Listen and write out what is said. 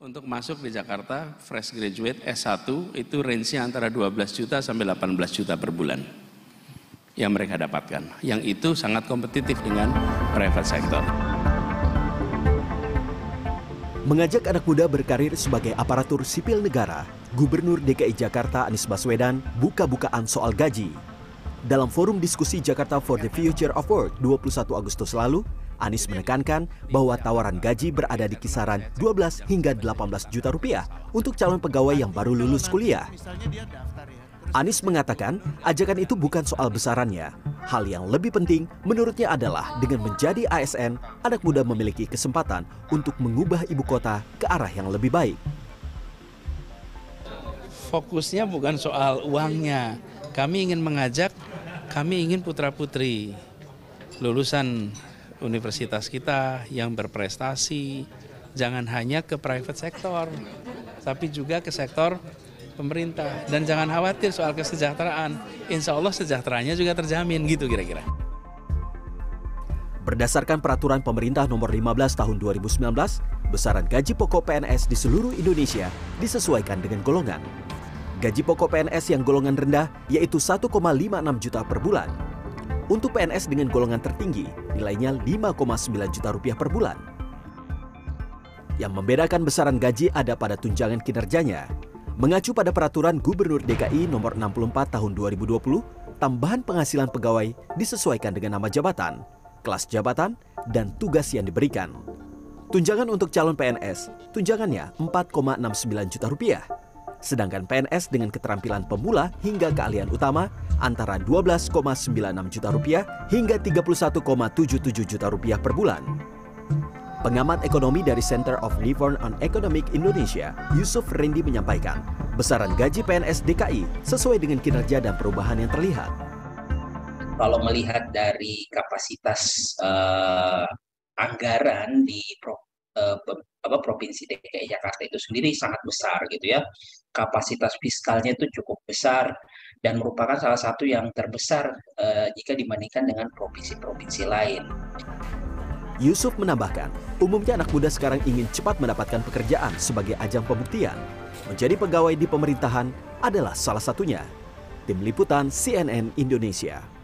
Untuk masuk di Jakarta, fresh graduate S1 itu range-nya antara 12 juta sampai 18 juta per bulan yang mereka dapatkan. Yang itu sangat kompetitif dengan private sector. Mengajak anak muda berkarir sebagai aparatur sipil negara, Gubernur DKI Jakarta Anies Baswedan buka-bukaan soal gaji. Dalam forum diskusi Jakarta for the Future of Work 21 Agustus lalu, Anies menekankan bahwa tawaran gaji berada di kisaran 12 hingga 18 juta rupiah untuk calon pegawai yang baru lulus kuliah. Anies mengatakan ajakan itu bukan soal besarannya. Hal yang lebih penting menurutnya adalah dengan menjadi ASN, anak muda memiliki kesempatan untuk mengubah ibu kota ke arah yang lebih baik. Fokusnya bukan soal uangnya. Kami ingin mengajak, kami ingin putra-putri lulusan universitas kita yang berprestasi jangan hanya ke private sector, tapi juga ke sektor pemerintah. Dan jangan khawatir soal kesejahteraan, insya Allah sejahteranya juga terjamin gitu kira-kira. Berdasarkan peraturan pemerintah nomor 15 tahun 2019, besaran gaji pokok PNS di seluruh Indonesia disesuaikan dengan golongan. Gaji pokok PNS yang golongan rendah yaitu 1,56 juta per bulan untuk PNS dengan golongan tertinggi, nilainya 5,9 juta rupiah per bulan. Yang membedakan besaran gaji ada pada tunjangan kinerjanya. Mengacu pada peraturan Gubernur DKI nomor 64 tahun 2020, tambahan penghasilan pegawai disesuaikan dengan nama jabatan, kelas jabatan, dan tugas yang diberikan. Tunjangan untuk calon PNS, tunjangannya 4,69 juta rupiah sedangkan PNS dengan keterampilan pemula hingga keahlian utama antara 12,96 juta rupiah hingga 31,77 juta rupiah per bulan. Pengamat ekonomi dari Center of Reform on Economic Indonesia, Yusuf Rendi menyampaikan, besaran gaji PNS DKI sesuai dengan kinerja dan perubahan yang terlihat. Kalau melihat dari kapasitas uh, anggaran di pro, uh, apa provinsi DKI Jakarta itu sendiri sangat besar gitu ya kapasitas fiskalnya itu cukup besar dan merupakan salah satu yang terbesar uh, jika dibandingkan dengan provinsi-provinsi lain. Yusuf menambahkan, umumnya anak muda sekarang ingin cepat mendapatkan pekerjaan sebagai ajang pembuktian. Menjadi pegawai di pemerintahan adalah salah satunya. Tim Liputan CNN Indonesia.